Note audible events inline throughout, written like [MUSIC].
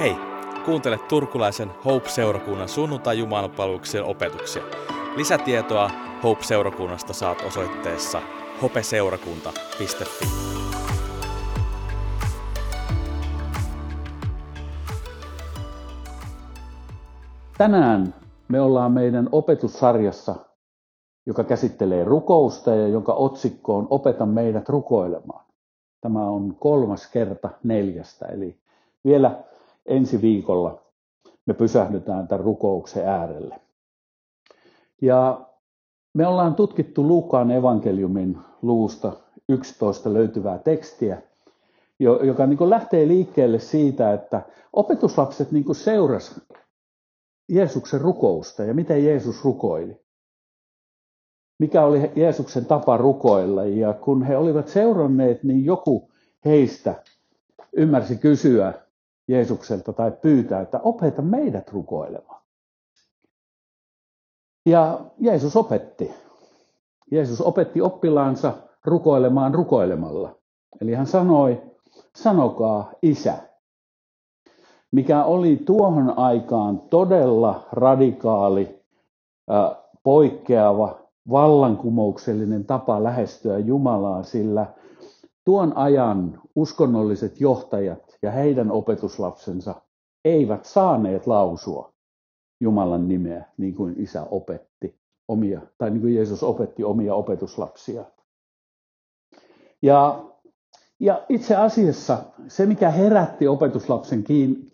Hei, kuuntele turkulaisen Hope-seurakunnan sunnuntai opetuksia. Lisätietoa Hope-seurakunnasta saat osoitteessa hopeseurakunta.fi. Tänään me ollaan meidän opetussarjassa, joka käsittelee rukousta ja jonka otsikko on Opeta meidät rukoilemaan. Tämä on kolmas kerta neljästä, eli vielä ensi viikolla me pysähdytään tämän rukouksen äärelle. Ja me ollaan tutkittu Luukaan evankeliumin luusta 11 löytyvää tekstiä, joka niin lähtee liikkeelle siitä, että opetuslapset niin seurasi Jeesuksen rukousta ja miten Jeesus rukoili. Mikä oli Jeesuksen tapa rukoilla. Ja kun he olivat seuranneet, niin joku heistä ymmärsi kysyä Jeesukselta tai pyytää, että opeta meidät rukoilemaan. Ja Jeesus opetti. Jeesus opetti oppilaansa rukoilemaan rukoilemalla. Eli hän sanoi, sanokaa isä, mikä oli tuohon aikaan todella radikaali, poikkeava, vallankumouksellinen tapa lähestyä Jumalaa, sillä tuon ajan uskonnolliset johtajat ja heidän opetuslapsensa eivät saaneet lausua Jumalan nimeä niin kuin isä opetti omia, tai niin kuin Jeesus opetti omia opetuslapsia. Ja, ja itse asiassa se, mikä herätti opetuslapsen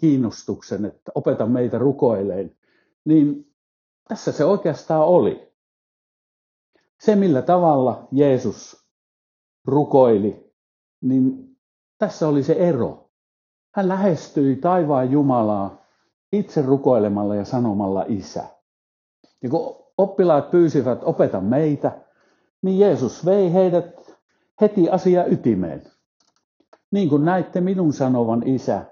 kiinnostuksen, että opeta meitä rukoileen, niin tässä se oikeastaan oli. Se, millä tavalla Jeesus rukoili, niin tässä oli se ero. Hän lähestyi taivaan Jumalaa itse rukoilemalla ja sanomalla isä. Ja kun oppilaat pyysivät opeta meitä, niin Jeesus vei heidät heti asia ytimeen. Niin kuin näitte minun sanovan isä,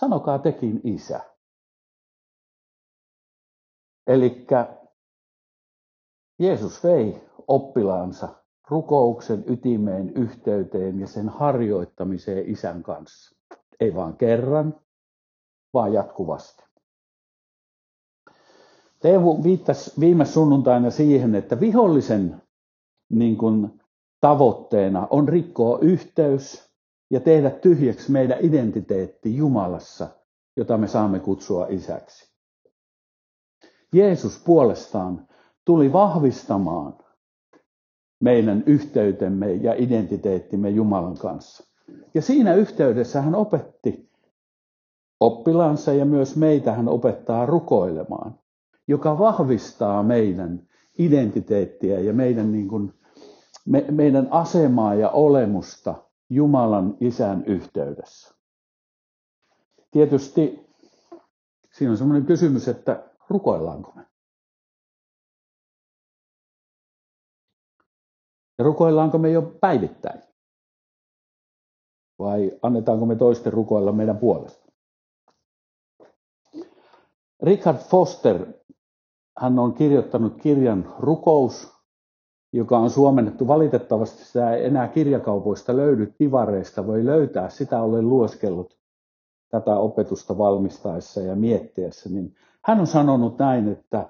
sanokaa tekin isä. Eli Jeesus vei oppilaansa rukouksen ytimeen, yhteyteen ja sen harjoittamiseen isän kanssa. Ei vaan kerran, vaan jatkuvasti. Teemu viittasi viime sunnuntaina siihen, että vihollisen niin kuin, tavoitteena on rikkoa yhteys ja tehdä tyhjäksi meidän identiteetti Jumalassa, jota me saamme kutsua isäksi. Jeesus puolestaan tuli vahvistamaan meidän yhteytemme ja identiteettimme Jumalan kanssa. Ja siinä yhteydessä hän opetti oppilaansa ja myös meitä hän opettaa rukoilemaan, joka vahvistaa meidän identiteettiä ja meidän, niin kuin, me, meidän asemaa ja olemusta Jumalan isän yhteydessä. Tietysti siinä on sellainen kysymys, että rukoillaanko me? Ja rukoillaanko me jo päivittäin? Vai annetaanko me toisten rukoilla meidän puolesta? Richard Foster, hän on kirjoittanut kirjan Rukous, joka on suomennettu valitettavasti, sitä ei enää kirjakaupoista löydy, tivareista voi löytää, sitä olen luoskellut tätä opetusta valmistaessa ja miettiessä, niin hän on sanonut näin, että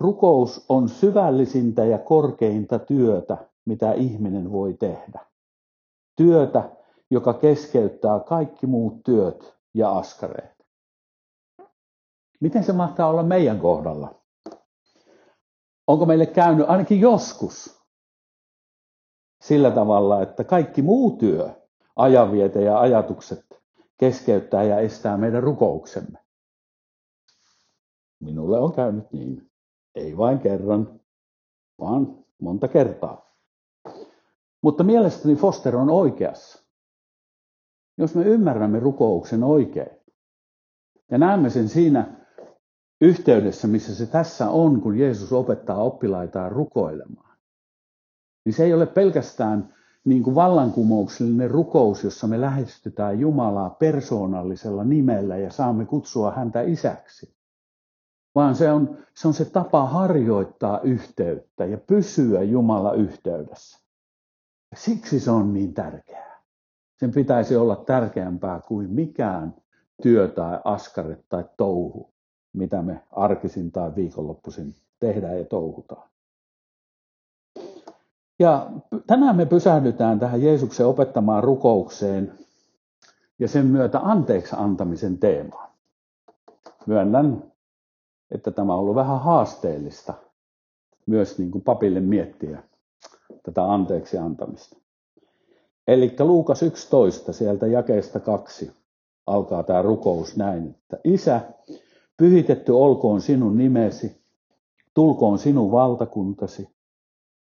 rukous on syvällisintä ja korkeinta työtä, mitä ihminen voi tehdä. Työtä, joka keskeyttää kaikki muut työt ja askareet. Miten se mahtaa olla meidän kohdalla? Onko meille käynyt ainakin joskus sillä tavalla, että kaikki muu työ, ajanviete ja ajatukset keskeyttää ja estää meidän rukouksemme? Minulle on käynyt niin. Ei vain kerran, vaan monta kertaa. Mutta mielestäni Foster on oikeassa. Jos me ymmärrämme rukouksen oikein ja näemme sen siinä yhteydessä, missä se tässä on, kun Jeesus opettaa oppilaitaan rukoilemaan, niin se ei ole pelkästään niin kuin vallankumouksellinen rukous, jossa me lähestytään Jumalaa persoonallisella nimellä ja saamme kutsua häntä isäksi. Vaan se on, se on se tapa harjoittaa yhteyttä ja pysyä Jumala yhteydessä. Siksi se on niin tärkeää. Sen pitäisi olla tärkeämpää kuin mikään työ tai askare tai touhu, mitä me arkisin tai viikonloppuisin tehdään ja touhutaan. Ja tänään me pysähdytään tähän Jeesuksen opettamaan rukoukseen ja sen myötä anteeksi antamisen teemaan. Myönnän, että tämä on ollut vähän haasteellista myös niin kuin papille miettiä tätä anteeksi antamista. Eli Luukas 11, sieltä jakeesta kaksi, alkaa tämä rukous näin, että Isä, pyhitetty olkoon sinun nimesi, tulkoon sinun valtakuntasi,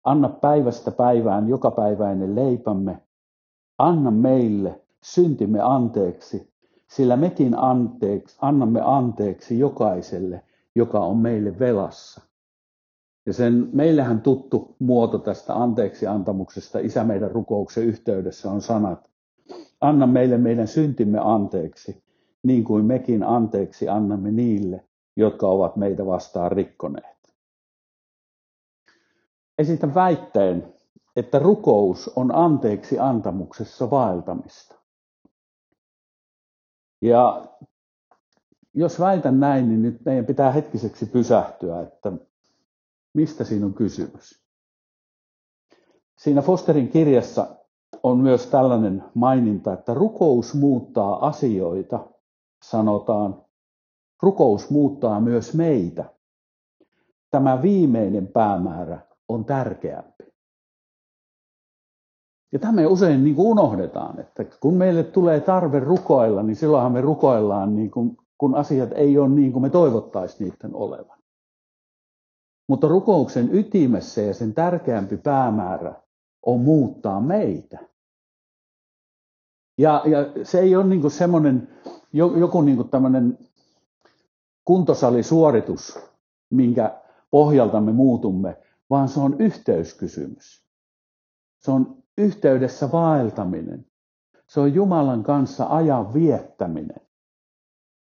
anna päivästä päivään jokapäiväinen leipämme, anna meille syntimme anteeksi, sillä mekin anteeksi, annamme anteeksi jokaiselle, joka on meille velassa. Ja sen meillähän tuttu muoto tästä anteeksi antamuksesta isä meidän rukouksen yhteydessä on sanat. Anna meille meidän syntimme anteeksi, niin kuin mekin anteeksi annamme niille, jotka ovat meitä vastaan rikkoneet. Esitän väitteen, että rukous on anteeksi antamuksessa vaeltamista. Ja jos väitän näin, niin nyt meidän pitää hetkiseksi pysähtyä, että mistä siinä on kysymys. Siinä Fosterin kirjassa on myös tällainen maininta, että rukous muuttaa asioita, sanotaan. Rukous muuttaa myös meitä. Tämä viimeinen päämäärä on tärkeämpi. Ja tämä me usein niin kuin unohdetaan, että kun meille tulee tarve rukoilla, niin silloinhan me rukoillaan, niin kuin, kun asiat ei ole niin kuin me toivottaisiin niiden olevan. Mutta rukouksen ytimessä ja sen tärkeämpi päämäärä on muuttaa meitä. Ja, ja se ei ole niin semmoinen joku niin tämmöinen kuntosalisuoritus, minkä pohjalta me muutumme, vaan se on yhteyskysymys. Se on yhteydessä vaeltaminen. Se on Jumalan kanssa ajan viettäminen.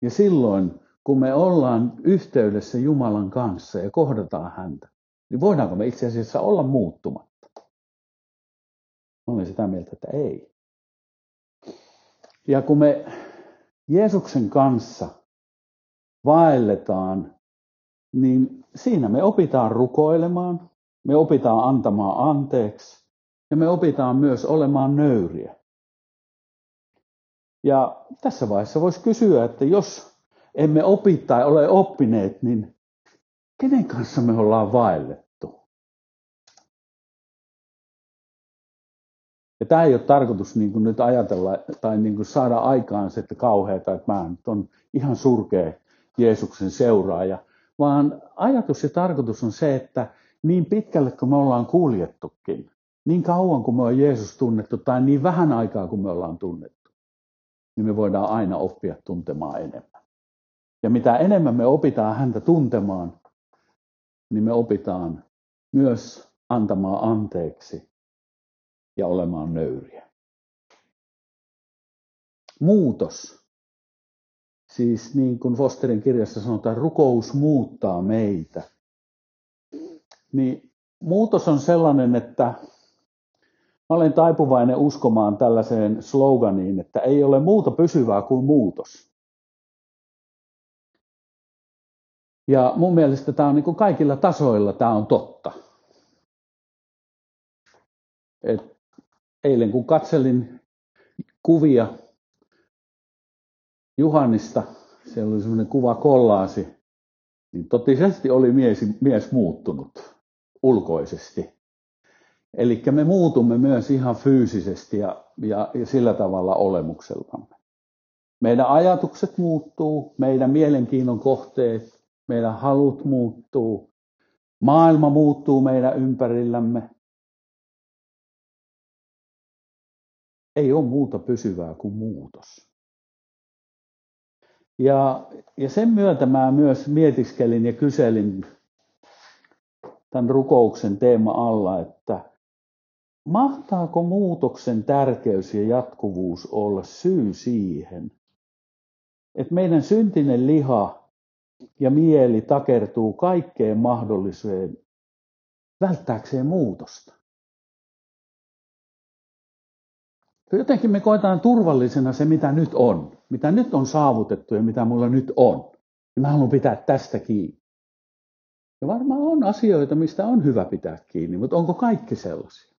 Ja silloin, kun me ollaan yhteydessä Jumalan kanssa ja kohdataan häntä, niin voidaanko me itse asiassa olla muuttumatta? Olen sitä mieltä, että ei. Ja kun me Jeesuksen kanssa vaelletaan, niin siinä me opitaan rukoilemaan, me opitaan antamaan anteeksi, ja me opitaan myös olemaan nöyriä. Ja tässä vaiheessa voisi kysyä, että jos emme opi tai ole oppineet, niin kenen kanssa me ollaan vaellettu? Ja tämä ei ole tarkoitus niin kuin nyt ajatella tai niin kuin saada aikaan se, että kauheata, että mä nyt on ihan surkea Jeesuksen seuraaja, vaan ajatus ja tarkoitus on se, että niin pitkälle kuin me ollaan kuljettukin, niin kauan kuin me on Jeesus tunnettu tai niin vähän aikaa kuin me ollaan tunnettu, niin me voidaan aina oppia tuntemaan enemmän. Ja mitä enemmän me opitaan häntä tuntemaan, niin me opitaan myös antamaan anteeksi ja olemaan nöyriä. Muutos. Siis niin kuin Fosterin kirjassa sanotaan, rukous muuttaa meitä. Niin muutos on sellainen, että Mä olen taipuvainen uskomaan tällaiseen sloganiin, että ei ole muuta pysyvää kuin muutos. Ja mun mielestä tämä on niin kuin kaikilla tasoilla tämä on totta. Et eilen kun katselin kuvia Juhannista, siellä oli semmoinen kuva kollaasi, niin totisesti oli mies, mies muuttunut ulkoisesti. Eli me muutumme myös ihan fyysisesti ja, ja, ja sillä tavalla olemukseltamme. Meidän ajatukset muuttuu, meidän mielenkiinnon kohteet, meidän halut muuttuu, maailma muuttuu meidän ympärillämme. Ei ole muuta pysyvää kuin muutos. Ja, ja sen myötä mä myös mietiskelin ja kyselin tämän rukouksen teema alla, että Mahtaako muutoksen tärkeys ja jatkuvuus olla syy siihen, että meidän syntinen liha ja mieli takertuu kaikkeen mahdolliseen välttääkseen muutosta? Jotenkin me koetaan turvallisena se, mitä nyt on. Mitä nyt on saavutettu ja mitä mulla nyt on. Ja mä haluan pitää tästä kiinni. Ja varmaan on asioita, mistä on hyvä pitää kiinni, mutta onko kaikki sellaisia?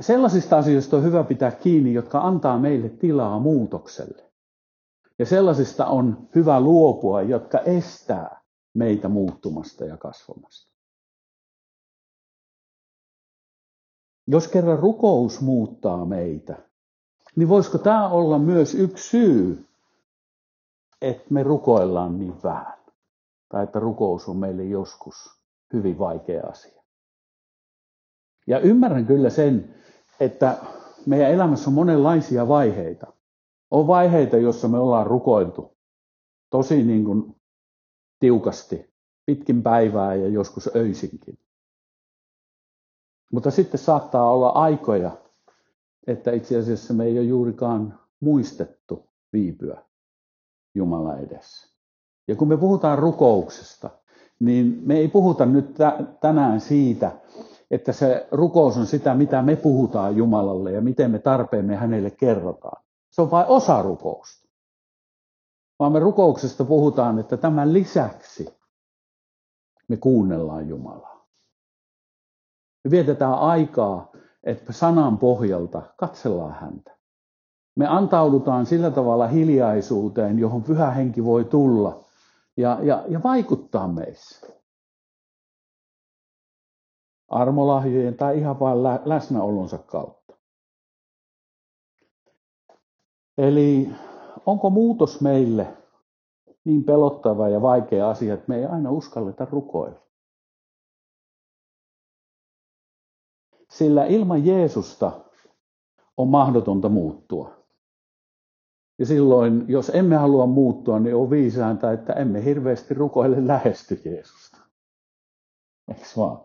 Sellaisista asioista on hyvä pitää kiinni, jotka antaa meille tilaa muutokselle. Ja sellaisista on hyvä luopua, jotka estää meitä muuttumasta ja kasvamasta. Jos kerran rukous muuttaa meitä, niin voisiko tämä olla myös yksi syy, että me rukoillaan niin vähän? Tai että rukous on meille joskus hyvin vaikea asia. Ja ymmärrän kyllä sen, että meidän elämässä on monenlaisia vaiheita. On vaiheita, joissa me ollaan rukoiltu tosi niin kuin tiukasti, pitkin päivää ja joskus öisinkin. Mutta sitten saattaa olla aikoja, että itse asiassa me ei ole juurikaan muistettu viipyä Jumala edessä. Ja kun me puhutaan rukouksesta, niin me ei puhuta nyt tänään siitä, että se rukous on sitä, mitä me puhutaan Jumalalle ja miten me tarpeemme hänelle kerrotaan. Se on vain osa rukousta. Vaan me rukouksesta puhutaan, että tämän lisäksi me kuunnellaan Jumalaa. Me vietetään aikaa, että sanan pohjalta katsellaan häntä. Me antaudutaan sillä tavalla hiljaisuuteen, johon pyhä henki voi tulla ja, ja, ja vaikuttaa meissä. Armolahjojen tai ihan vain lä- läsnäolonsa kautta. Eli onko muutos meille niin pelottava ja vaikea asia, että me ei aina uskalleta rukoilla? Sillä ilman Jeesusta on mahdotonta muuttua. Ja silloin, jos emme halua muuttua, niin on viisainta, että emme hirveästi rukoile lähesty Jeesusta. Eikö vaan?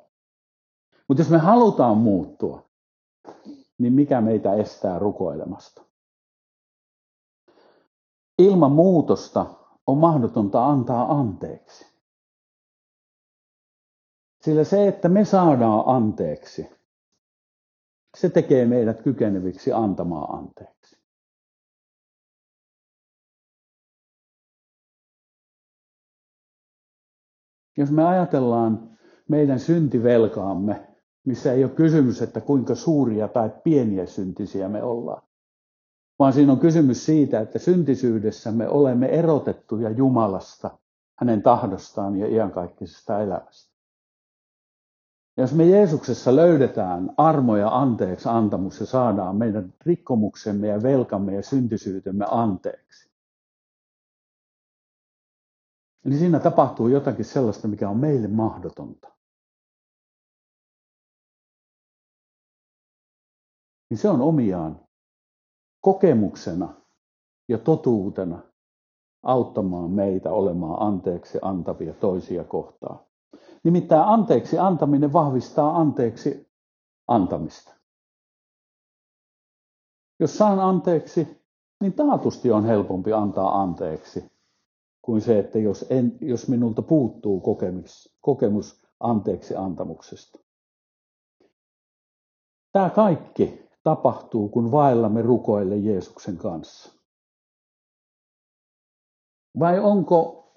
Mutta jos me halutaan muuttua, niin mikä meitä estää rukoilemasta? Ilman muutosta on mahdotonta antaa anteeksi. Sillä se, että me saadaan anteeksi, se tekee meidät kykeneviksi antamaan anteeksi. Jos me ajatellaan meidän syntivelkaamme, missä ei ole kysymys, että kuinka suuria tai pieniä syntisiä me ollaan, vaan siinä on kysymys siitä, että syntisyydessä me olemme erotettuja Jumalasta, hänen tahdostaan ja iankaikkisesta elämästä. Ja jos me Jeesuksessa löydetään armo ja anteeksi antamus ja saadaan meidän rikkomuksemme ja velkamme ja syntisyytemme anteeksi, niin siinä tapahtuu jotakin sellaista, mikä on meille mahdotonta. Niin se on omiaan kokemuksena ja totuutena auttamaan meitä olemaan anteeksi antavia toisia kohtaan. Nimittäin anteeksi antaminen vahvistaa anteeksi antamista. Jos saan anteeksi, niin taatusti on helpompi antaa anteeksi kuin se, että jos, en, jos minulta puuttuu kokemus, kokemus anteeksi antamuksesta. Tämä kaikki tapahtuu, kun vaellamme rukoille Jeesuksen kanssa? Vai onko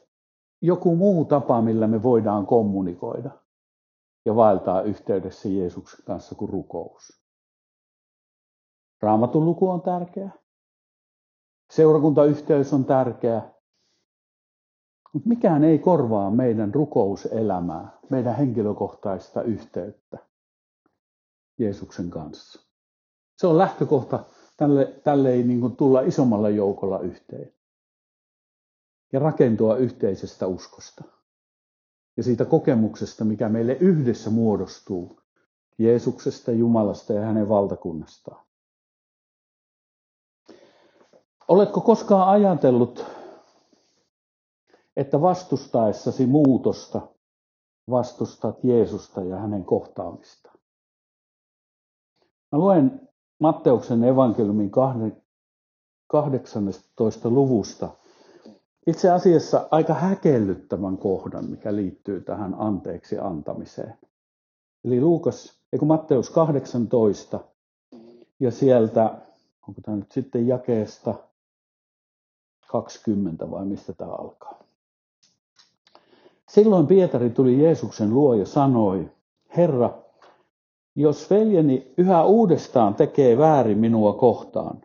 joku muu tapa, millä me voidaan kommunikoida ja vaeltaa yhteydessä Jeesuksen kanssa kuin rukous? Raamatun luku on tärkeä. Seurakuntayhteys on tärkeä. Mutta mikään ei korvaa meidän rukouselämää, meidän henkilökohtaista yhteyttä Jeesuksen kanssa. Se on lähtökohta, tälle, tälle ei niin tulla isommalla joukolla yhteen. Ja rakentua yhteisestä uskosta. Ja siitä kokemuksesta, mikä meille yhdessä muodostuu Jeesuksesta, Jumalasta ja hänen valtakunnastaan. Oletko koskaan ajatellut, että vastustaessasi muutosta vastustat Jeesusta ja hänen kohtaamistaan? Mä luen Matteuksen evankeliumin 18. luvusta itse asiassa aika häkellyttävän kohdan, mikä liittyy tähän anteeksi antamiseen. Eli Luukas, eikö Matteus 18, Ja sieltä, onko tämä nyt sitten jakeesta 20 vai mistä tämä alkaa? Silloin Pietari tuli Jeesuksen luo ja sanoi, Herra, jos veljeni yhä uudestaan tekee väärin minua kohtaan,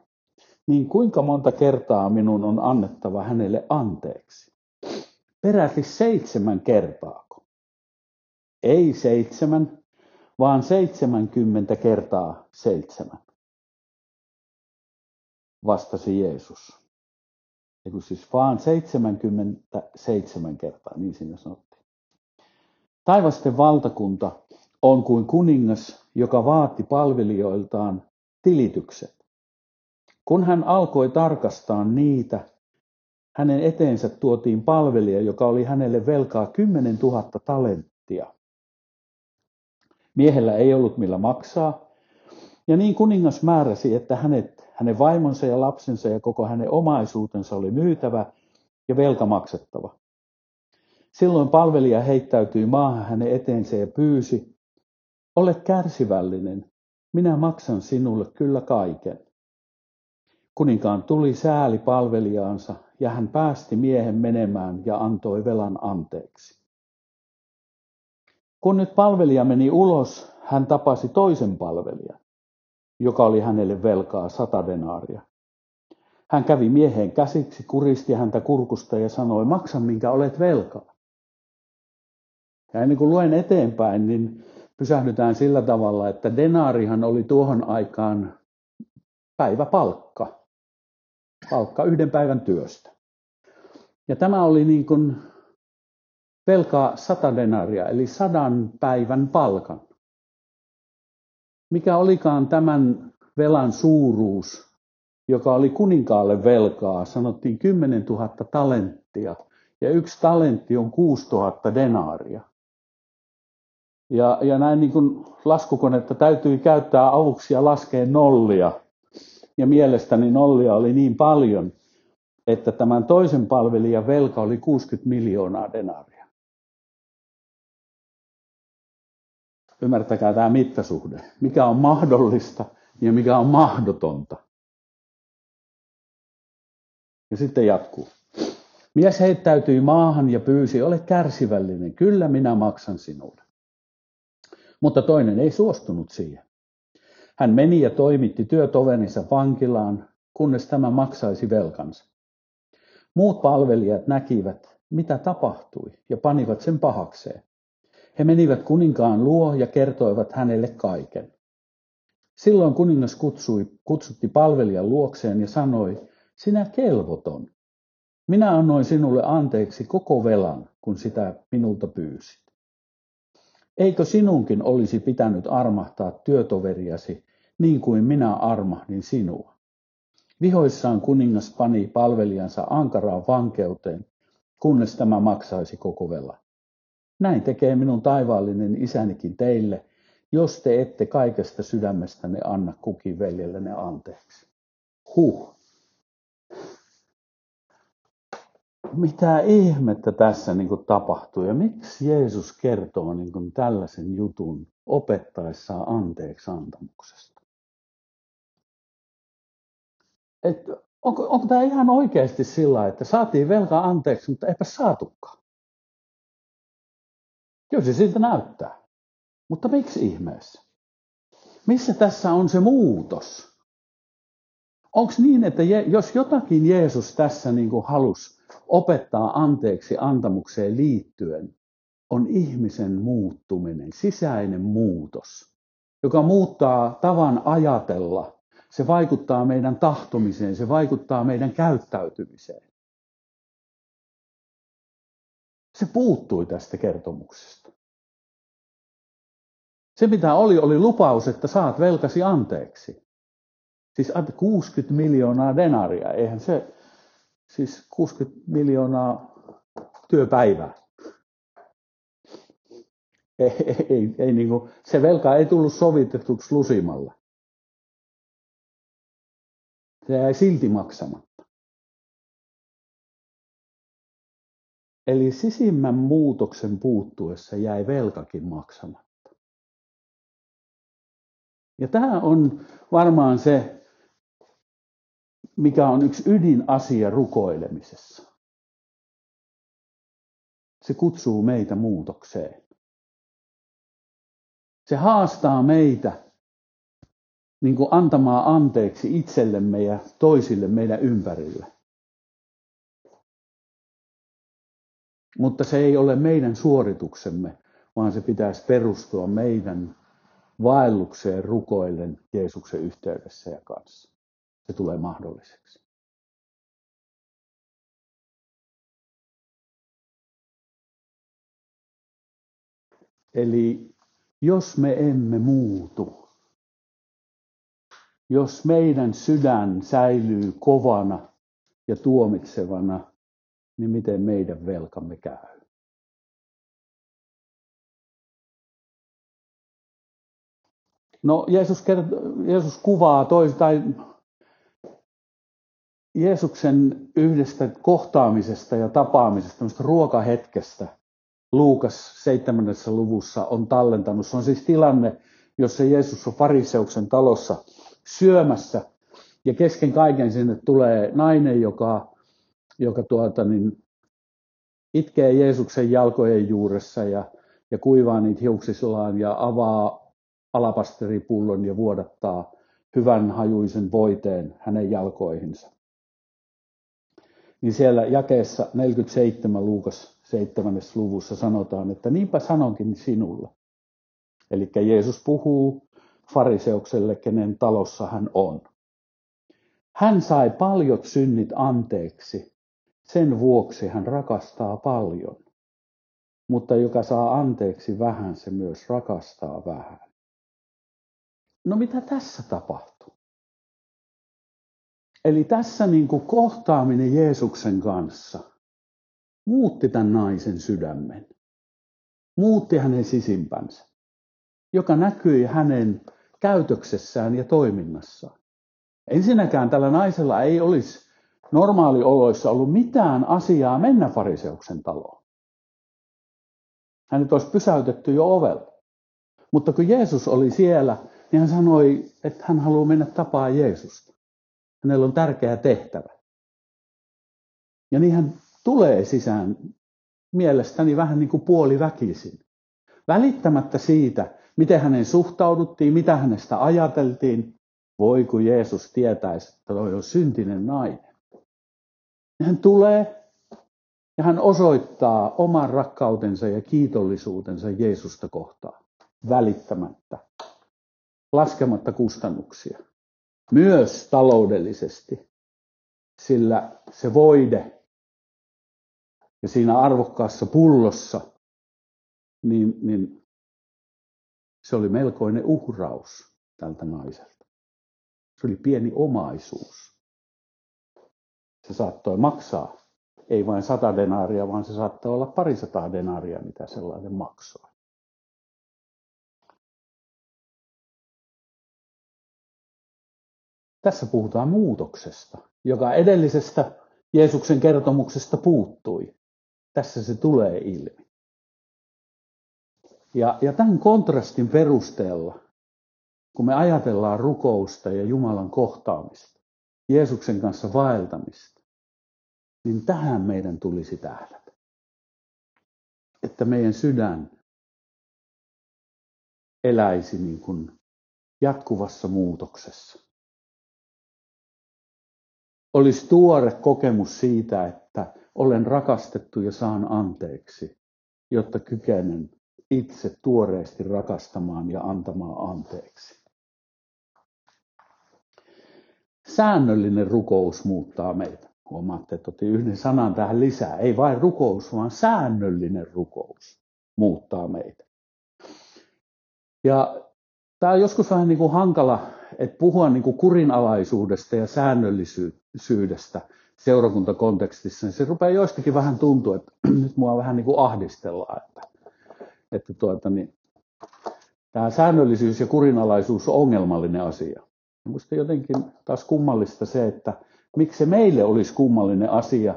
niin kuinka monta kertaa minun on annettava hänelle anteeksi? Peräti seitsemän kertaako? Ei seitsemän, vaan seitsemänkymmentä kertaa seitsemän, vastasi Jeesus. Eiku siis vaan 77 kertaa, niin siinä sanottiin. Taivasten valtakunta on kuin kuningas, joka vaati palvelijoiltaan tilitykset. Kun hän alkoi tarkastaa niitä, hänen eteensä tuotiin palvelija, joka oli hänelle velkaa 10 000 talenttia. Miehellä ei ollut millä maksaa, ja niin kuningas määräsi, että hänet, hänen vaimonsa ja lapsensa ja koko hänen omaisuutensa oli myytävä ja velka maksettava. Silloin palvelija heittäytyi maahan hänen eteensä ja pyysi, ole kärsivällinen, minä maksan sinulle kyllä kaiken. Kuninkaan tuli sääli palvelijaansa ja hän päästi miehen menemään ja antoi velan anteeksi. Kun nyt palvelija meni ulos, hän tapasi toisen palvelijan, joka oli hänelle velkaa sata denaaria. Hän kävi mieheen käsiksi, kuristi häntä kurkusta ja sanoi, maksa minkä olet velkaa. Ja ennen kuin luen eteenpäin, niin pysähdytään sillä tavalla, että denaarihan oli tuohon aikaan päiväpalkka. Palkka yhden päivän työstä. Ja tämä oli niin kuin velkaa sata denaria, eli sadan päivän palkan. Mikä olikaan tämän velan suuruus, joka oli kuninkaalle velkaa, sanottiin 10 000 talenttia, ja yksi talentti on 6 000 denaaria. Ja, ja näin niin kuin laskukonetta täytyi käyttää avuksi ja laskea nollia. Ja mielestäni nollia oli niin paljon, että tämän toisen palvelijan velka oli 60 miljoonaa denaria. Ymmärtäkää tämä mittasuhde. Mikä on mahdollista ja mikä on mahdotonta. Ja sitten jatkuu. Mies heittäytyi maahan ja pyysi, ole kärsivällinen, kyllä minä maksan sinulle. Mutta toinen ei suostunut siihen. Hän meni ja toimitti työtoverinsa vankilaan, kunnes tämä maksaisi velkansa. Muut palvelijat näkivät, mitä tapahtui, ja panivat sen pahakseen. He menivät kuninkaan luo ja kertoivat hänelle kaiken. Silloin kuningas kutsui, kutsutti palvelijan luokseen ja sanoi, sinä kelvoton. Minä annoin sinulle anteeksi koko velan, kun sitä minulta pyysit. Eikö sinunkin olisi pitänyt armahtaa työtoveriasi niin kuin minä armahdin sinua? Vihoissaan kuningas pani palvelijansa ankaraan vankeuteen, kunnes tämä maksaisi koko velan. Näin tekee minun taivaallinen isänikin teille, jos te ette kaikesta sydämestänne anna kukin veljellenne anteeksi. Huh. Mitä ihmettä tässä niin kuin tapahtuu ja miksi Jeesus kertoo niin kuin tällaisen jutun opettaessaan anteeksi antamuksesta? että onko, onko tämä ihan oikeasti sillä, että saatiin velkaa anteeksi, mutta eipä saatukaan. Kyllä se siltä näyttää. Mutta miksi ihmeessä? Missä tässä on se muutos? Onko niin, että jos jotakin Jeesus tässä niin kuin halus opettaa anteeksi antamukseen liittyen, on ihmisen muuttuminen, sisäinen muutos, joka muuttaa tavan ajatella se vaikuttaa meidän tahtomiseen, se vaikuttaa meidän käyttäytymiseen. Se puuttui tästä kertomuksesta. Se mitä oli, oli lupaus, että saat velkasi anteeksi. Siis 60 miljoonaa denaria, eihän se, siis 60 miljoonaa työpäivää. Ei, ei, ei, ei niin kuin, se velka ei tullut sovitetuksi lusimalla. Se jäi silti maksamatta. Eli sisimmän muutoksen puuttuessa jäi velkakin maksamatta. Ja tämä on varmaan se, mikä on yksi ydinasia rukoilemisessa. Se kutsuu meitä muutokseen. Se haastaa meitä niin kuin antamaan anteeksi itsellemme ja toisille meidän ympärillä. Mutta se ei ole meidän suorituksemme, vaan se pitäisi perustua meidän vaellukseen rukoillen Jeesuksen yhteydessä ja kanssa. Se tulee mahdolliseksi. Eli jos me emme muutu, jos meidän sydän säilyy kovana ja tuomitsevana, niin miten meidän velkamme käy? No Jeesus, kertoo, Jeesus kuvaa tois, tai Jeesuksen yhdestä kohtaamisesta ja tapaamisesta, ruokahetkestä, Luukas 7. luvussa on tallentanut. Se on siis tilanne, jossa Jeesus on fariseuksen talossa syömässä ja kesken kaiken sinne tulee nainen, joka, joka tuota, niin, itkee Jeesuksen jalkojen juuressa ja, ja kuivaa niitä hiuksisillaan ja avaa alapasteripullon ja vuodattaa hyvän hajuisen voiteen hänen jalkoihinsa. Niin siellä jakeessa 47 Luukas 7. luvussa sanotaan, että niinpä sanonkin sinulle. Eli Jeesus puhuu fariseukselle, kenen talossa hän on. Hän sai paljon synnit anteeksi, sen vuoksi hän rakastaa paljon. Mutta joka saa anteeksi vähän, se myös rakastaa vähän. No mitä tässä tapahtuu? Eli tässä niin kuin kohtaaminen Jeesuksen kanssa muutti tämän naisen sydämen. Muutti hänen sisimpänsä, joka näkyi hänen käytöksessään ja toiminnassaan. Ensinnäkään tällä naisella ei olisi normaalioloissa ollut mitään asiaa mennä fariseuksen taloon. Hänet olisi pysäytetty jo ovella. Mutta kun Jeesus oli siellä, niin hän sanoi, että hän haluaa mennä tapaa Jeesusta. Hänellä on tärkeä tehtävä. Ja niin hän tulee sisään mielestäni vähän niin kuin puoliväkisin. Välittämättä siitä, miten hänen suhtauduttiin, mitä hänestä ajateltiin. Voi kun Jeesus tietäisi, että toi on syntinen nainen. Hän tulee ja hän osoittaa oman rakkautensa ja kiitollisuutensa Jeesusta kohtaan välittämättä, laskematta kustannuksia. Myös taloudellisesti, sillä se voide ja siinä arvokkaassa pullossa, niin, niin se oli melkoinen uhraus tältä naiselta. Se oli pieni omaisuus. Se saattoi maksaa ei vain sata denaaria, vaan se saattoi olla parisataa denaaria, mitä sellainen maksoi. Tässä puhutaan muutoksesta, joka edellisestä Jeesuksen kertomuksesta puuttui. Tässä se tulee ilmi. Ja, ja tämän kontrastin perusteella, kun me ajatellaan rukousta ja Jumalan kohtaamista, Jeesuksen kanssa vaeltamista, niin tähän meidän tulisi tähdätä. Että meidän sydän eläisi niin kuin jatkuvassa muutoksessa. Olisi tuore kokemus siitä, että olen rakastettu ja saan anteeksi, jotta kykenen itse tuoreesti rakastamaan ja antamaan anteeksi. Säännöllinen rukous muuttaa meitä. Huomaatte, että otin yhden sanan tähän lisää. Ei vain rukous, vaan säännöllinen rukous muuttaa meitä. Ja tämä on joskus vähän niin kuin hankala, että puhua niin kuin kurinalaisuudesta ja säännöllisyydestä seurakuntakontekstissa, niin se rupeaa joistakin vähän tuntua, että [CLEARS THROAT] nyt mua vähän niin kuin ahdistellaan. Että, että tuota, niin, tämä säännöllisyys ja kurinalaisuus on ongelmallinen asia. Minusta jotenkin taas kummallista se, että miksi se meille olisi kummallinen asia,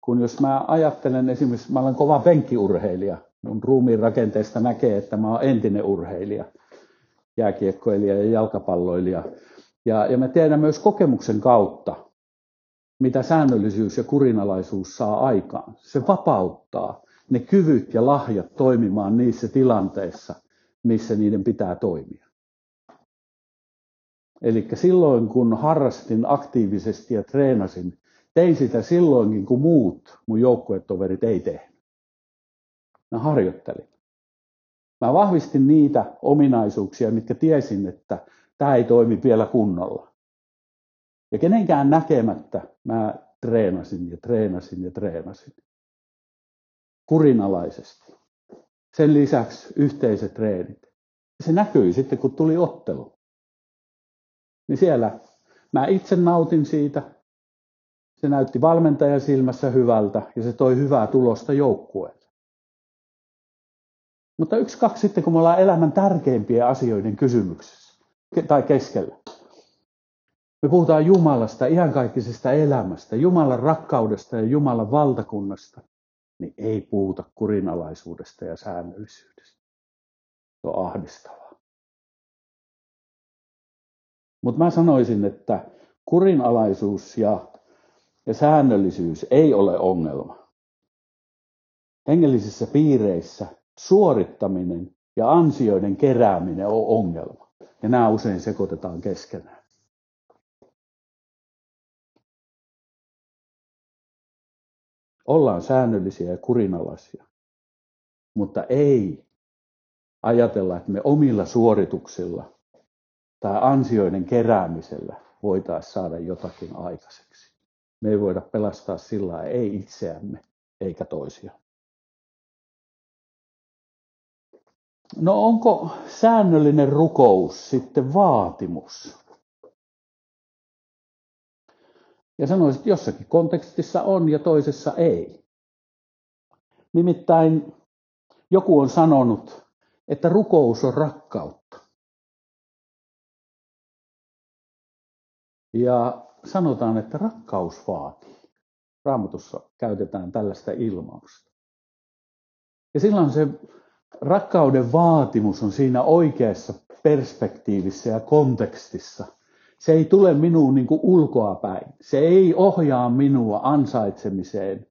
kun jos mä ajattelen esimerkiksi, mä olen kova penkkiurheilija, mun ruumiin rakenteesta näkee, että mä olen entinen urheilija. Jääkiekkoilija ja jalkapalloilija. Ja, ja me tiedän myös kokemuksen kautta, mitä säännöllisyys ja kurinalaisuus saa aikaan. Se vapauttaa ne kyvyt ja lahjat toimimaan niissä tilanteissa, missä niiden pitää toimia. Eli silloin kun harrastin aktiivisesti ja treenasin, tein sitä silloinkin, kun muut mun joukkuetoverit ei tehnyt. Mä harjoittelin. Mä vahvistin niitä ominaisuuksia, mitkä tiesin, että tämä ei toimi vielä kunnolla. Ja kenenkään näkemättä mä treenasin ja treenasin ja treenasin. Kurinalaisesti. Sen lisäksi yhteiset treenit. Se näkyi sitten, kun tuli ottelu. Niin siellä mä itse nautin siitä. Se näytti valmentajan silmässä hyvältä ja se toi hyvää tulosta joukkueelle. Mutta yksi, kaksi sitten, kun me ollaan elämän tärkeimpien asioiden kysymyksessä tai keskellä. Me puhutaan Jumalasta, iankaikkisesta elämästä, Jumalan rakkaudesta ja Jumalan valtakunnasta, niin ei puhuta kurinalaisuudesta ja säännöllisyydestä. Se on ahdistavaa. Mutta mä sanoisin, että kurinalaisuus ja, ja säännöllisyys ei ole ongelma. Hengellisissä piireissä suorittaminen ja ansioiden kerääminen on ongelma. Ja nämä usein sekoitetaan keskenään. Ollaan säännöllisiä ja kurinalaisia, mutta ei ajatella, että me omilla suorituksilla tai ansioiden keräämisellä voitaisiin saada jotakin aikaiseksi. Me ei voida pelastaa sillä ei itseämme eikä toisia. No onko säännöllinen rukous sitten vaatimus? Ja sanoisin, että jossakin kontekstissa on ja toisessa ei. Nimittäin joku on sanonut, että rukous on rakkautta. Ja sanotaan, että rakkaus vaatii. Raamatussa käytetään tällaista ilmausta. Ja silloin se rakkauden vaatimus on siinä oikeassa perspektiivissä ja kontekstissa. Se ei tule minuun niin kuin ulkoa päin. Se ei ohjaa minua ansaitsemiseen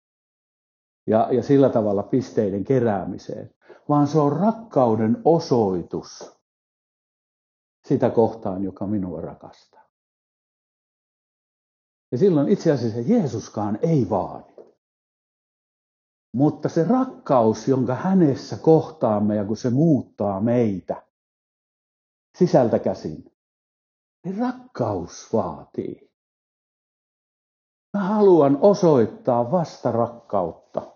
ja, ja sillä tavalla pisteiden keräämiseen, vaan se on rakkauden osoitus sitä kohtaan, joka minua rakastaa. Ja silloin itse asiassa Jeesuskaan ei vaadi. Mutta se rakkaus, jonka hänessä kohtaamme ja kun se muuttaa meitä sisältä käsin, niin rakkaus vaatii. Mä haluan osoittaa vasta rakkautta,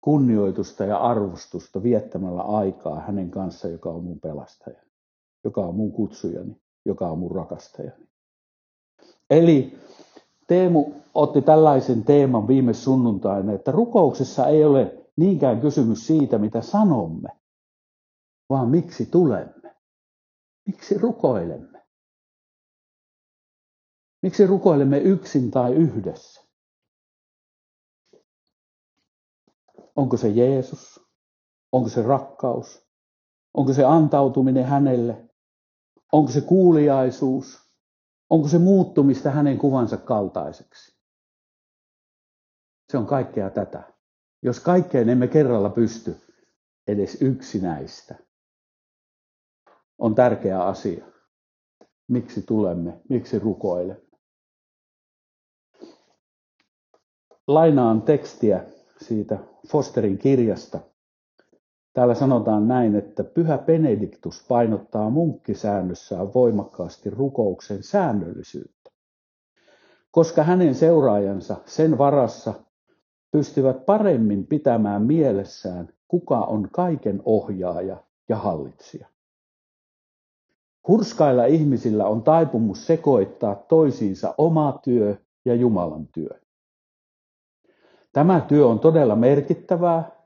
kunnioitusta ja arvostusta viettämällä aikaa hänen kanssa, joka on mun pelastaja, joka on mun kutsujani, joka on mun rakastajani. Eli Teemu otti tällaisen teeman viime sunnuntaina, että rukouksessa ei ole niinkään kysymys siitä, mitä sanomme, vaan miksi tulemme. Miksi rukoilemme? Miksi rukoilemme yksin tai yhdessä? Onko se Jeesus? Onko se rakkaus? Onko se antautuminen hänelle? Onko se kuuliaisuus? Onko se muuttumista hänen kuvansa kaltaiseksi? Se on kaikkea tätä. Jos kaikkeen emme kerralla pysty, edes yksi näistä on tärkeä asia. Miksi tulemme, miksi rukoilemme? Lainaan tekstiä siitä Fosterin kirjasta, Täällä sanotaan näin, että pyhä Benediktus painottaa munkkisäännössään voimakkaasti rukouksen säännöllisyyttä, koska hänen seuraajansa sen varassa pystyvät paremmin pitämään mielessään, kuka on kaiken ohjaaja ja hallitsija. Hurskailla ihmisillä on taipumus sekoittaa toisiinsa oma työ ja Jumalan työ. Tämä työ on todella merkittävää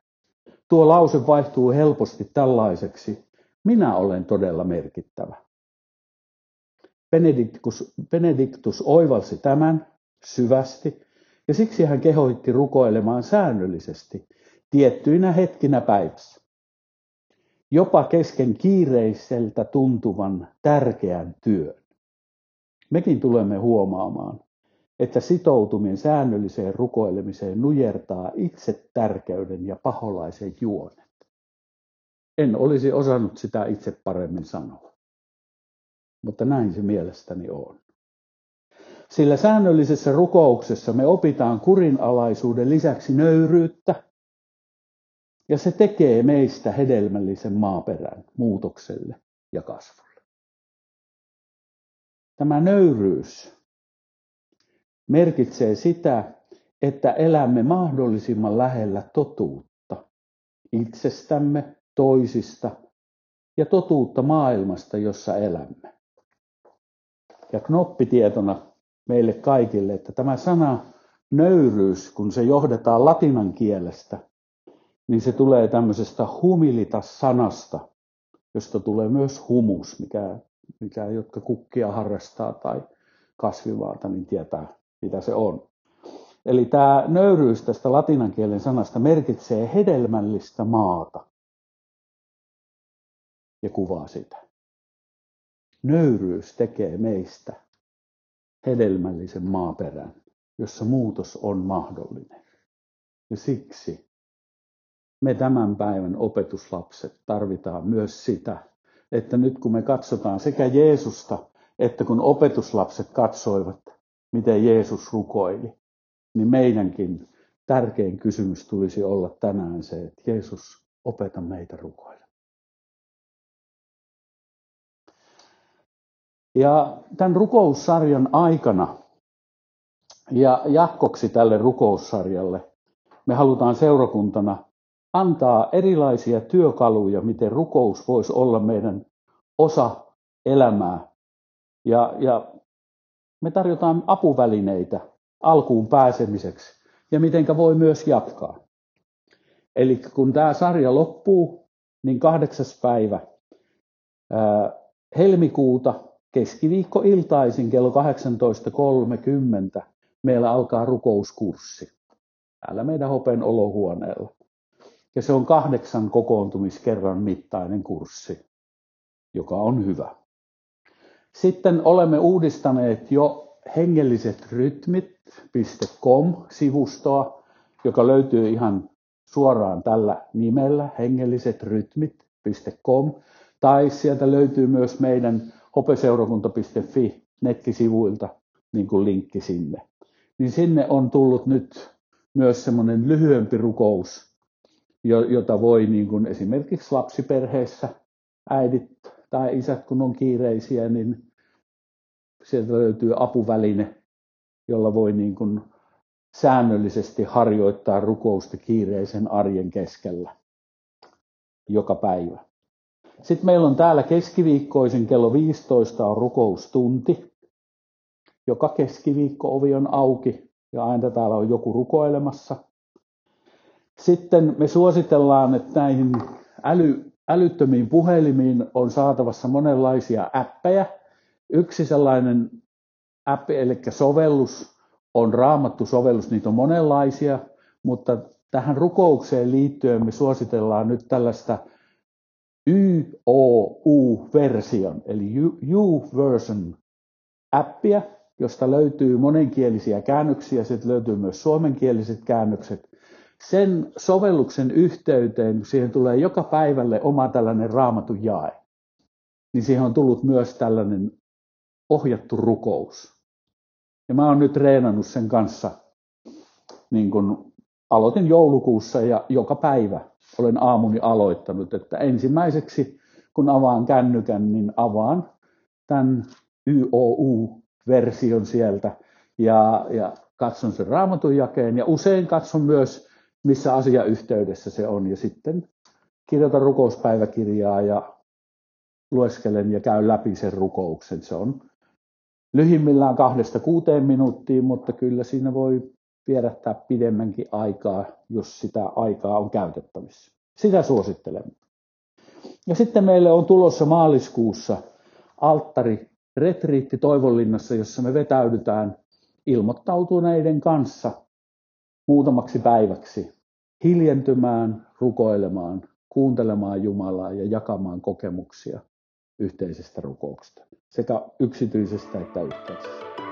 Tuo lause vaihtuu helposti tällaiseksi, minä olen todella merkittävä. Benediktus, Benediktus oivalsi tämän syvästi ja siksi hän kehoitti rukoilemaan säännöllisesti tiettyinä hetkinä päivässä. jopa kesken kiireiseltä tuntuvan tärkeän työn. Mekin tulemme huomaamaan, että sitoutuminen säännölliseen rukoilemiseen nujertaa itse tärkeyden ja paholaisen juonet. En olisi osannut sitä itse paremmin sanoa, mutta näin se mielestäni on. Sillä säännöllisessä rukouksessa me opitaan kurinalaisuuden lisäksi nöyryyttä, ja se tekee meistä hedelmällisen maaperän muutokselle ja kasvulle. Tämä nöyryys merkitsee sitä, että elämme mahdollisimman lähellä totuutta itsestämme, toisista ja totuutta maailmasta, jossa elämme. Ja knoppitietona meille kaikille, että tämä sana nöyryys, kun se johdetaan latinan kielestä, niin se tulee tämmöisestä humilitas-sanasta, josta tulee myös humus, mikä, mikä jotka kukkia harrastaa tai kasvivaata, niin tietää, mitä se on. Eli tämä nöyryys tästä latinan kielen sanasta merkitsee hedelmällistä maata ja kuvaa sitä. Nöyryys tekee meistä hedelmällisen maaperän, jossa muutos on mahdollinen. Ja siksi me tämän päivän opetuslapset tarvitaan myös sitä, että nyt kun me katsotaan sekä Jeesusta, että kun opetuslapset katsoivat, miten Jeesus rukoili, niin meidänkin tärkein kysymys tulisi olla tänään se, että Jeesus, opeta meitä rukoilemaan. Ja tämän rukoussarjan aikana ja jatkoksi tälle rukoussarjalle me halutaan seurakuntana antaa erilaisia työkaluja, miten rukous voisi olla meidän osa elämää. Ja, ja me tarjotaan apuvälineitä alkuun pääsemiseksi ja mitenkä voi myös jatkaa. Eli kun tämä sarja loppuu, niin kahdeksas päivä ää, helmikuuta keskiviikko-iltaisin kello 18.30 meillä alkaa rukouskurssi täällä meidän Hopen olohuoneella. Ja se on kahdeksan kokoontumiskerran mittainen kurssi, joka on hyvä. Sitten olemme uudistaneet jo hengelliset rytmit.com-sivustoa, joka löytyy ihan suoraan tällä nimellä, hengellisetrytmit.com, tai sieltä löytyy myös meidän hopeseurakunta.fi nettisivuilta niin kuin linkki sinne. Niin sinne on tullut nyt myös semmoinen lyhyempi rukous, jota voi niin kuin esimerkiksi lapsiperheessä äidit tai isät, kun on kiireisiä, niin sieltä löytyy apuväline, jolla voi niin kuin säännöllisesti harjoittaa rukousta kiireisen arjen keskellä joka päivä. Sitten meillä on täällä keskiviikkoisen kello 15 on rukoustunti. Joka keskiviikko ovi on auki ja aina täällä on joku rukoilemassa. Sitten me suositellaan, että näihin äly, älyttömiin puhelimiin on saatavassa monenlaisia appeja. Yksi sellainen appi, eli sovellus, on raamattu sovellus, niitä on monenlaisia, mutta tähän rukoukseen liittyen me suositellaan nyt tällaista YOU-version, eli U-version appia, josta löytyy monenkielisiä käännöksiä, sitten löytyy myös suomenkieliset käännökset. Sen sovelluksen yhteyteen, kun siihen tulee joka päivälle oma tällainen raamatun jae, niin siihen on tullut myös tällainen ohjattu rukous. Ja mä oon nyt treenannut sen kanssa, niin kun aloitin joulukuussa ja joka päivä olen aamuni aloittanut, että ensimmäiseksi kun avaan kännykän, niin avaan tämän YOU-version sieltä ja, ja katson sen raamatun jakeen ja usein katson myös, missä asiayhteydessä se on ja sitten kirjoitan rukouspäiväkirjaa ja lueskelen ja käyn läpi sen rukouksen. Se on lyhimmillään kahdesta kuuteen minuuttiin, mutta kyllä siinä voi vierähtää pidemmänkin aikaa, jos sitä aikaa on käytettävissä. Sitä suosittelemme. Ja sitten meille on tulossa maaliskuussa alttari retriitti Toivonlinnassa, jossa me vetäydytään ilmoittautuneiden kanssa muutamaksi päiväksi hiljentymään, rukoilemaan, kuuntelemaan Jumalaa ja jakamaan kokemuksia yhteisestä rukouksesta, sekä yksityisestä että yhteisestä.